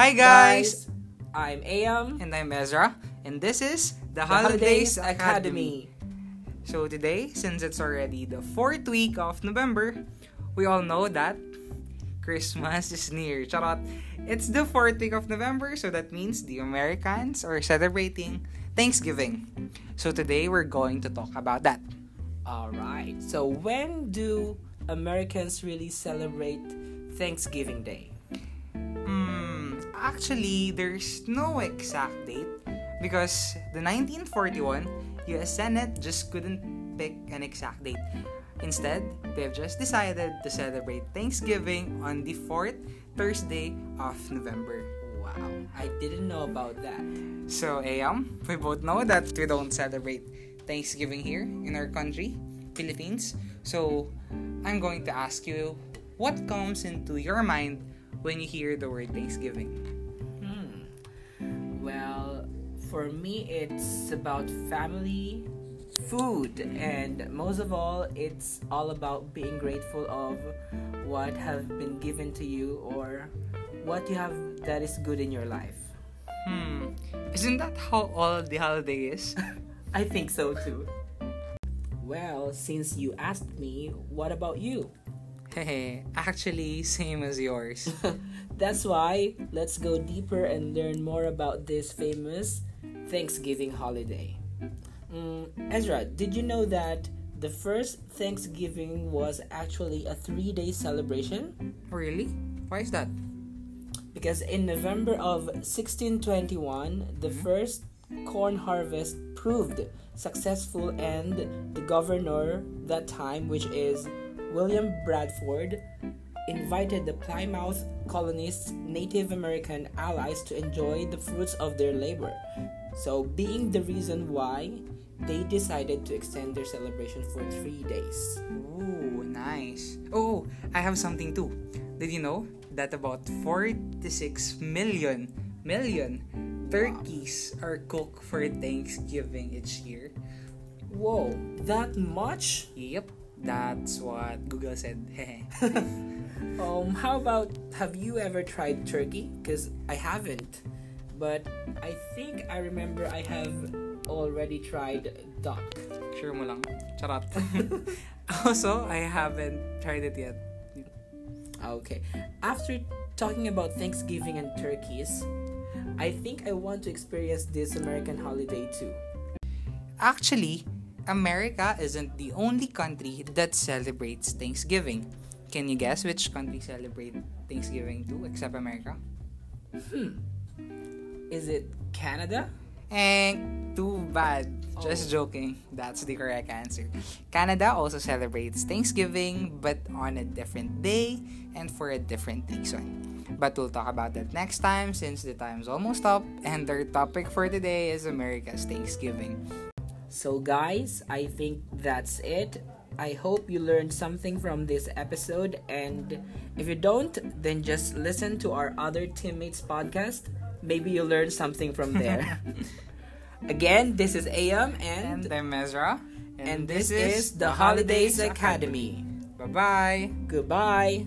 Hi guys! I'm Am. And I'm Ezra, and this is the, The Holidays, Holidays Academy. So today, since it's already the fourth week of November, we all know that Christmas is near. Charot! It's the fourth week of November, so that means the Americans are celebrating Thanksgiving. So today, we're going to talk about that. Alright, so when do Americans really celebrate Thanksgiving Day? Actually, there's no exact date because the 1941 US Senate just couldn't pick an exact date. Instead, they've just decided to celebrate Thanksgiving on the fourth Thursday of November. Wow, I didn't know about that. So, Ayam, we both know that we don't celebrate Thanksgiving here in our country, Philippines. So, I'm going to ask you what comes into your mind when you hear the word Thanksgiving? Hmm. Well, for me, it's about family, food, and most of all, it's all about being grateful of what have been given to you or what you have that is good in your life. Hmm, isn't that how all the holiday is? I think so too. Well, since you asked me, what about you? Hehe, actually, same as yours. That's why let's go deeper and learn more about this famous Thanksgiving holiday. Mm, Ezra, did you know that the first Thanksgiving was actually a three day celebration? really? Why is that? Because in November of 1621, the first corn harvest proved successful, and the governor that time, which is William Bradford, invited the Plymouth colonists' Native American allies to enjoy the fruits of their labor. So, being the reason why they decided to extend their celebration for three days. Ooh, nice. Oh, I have something too. Did you know that about 46 million million turkeys are cooked for Thanksgiving each year? Whoa, that much? Yep, that's what Google said. Um, how about have you ever tried turkey? Because I haven't, but I think I remember I have already tried duck. sure mo lang. Charot. also, I haven't tried it yet. Okay. After talking about Thanksgiving and turkeys, I think I want to experience this American holiday too. Actually, America isn't the only country that celebrates Thanksgiving. Can you guess which country celebrate Thanksgiving too except America? Hmm. Is it Canada? And too bad. Just Oh. joking. That's the correct answer. Canada also celebrates Thanksgiving but on a different day and for a different reason. But we'll talk about that next time since the time's almost up and our topic for today is America's Thanksgiving. So, guys, I think that's it. I hope you learned something from this episode, and if you don't, then just listen to our other teammates' podcast. Maybe you'll learn something from there. Again, this is AM and, And I'm Ezra. and this is the Holidays Academy. Bye-bye. Goodbye.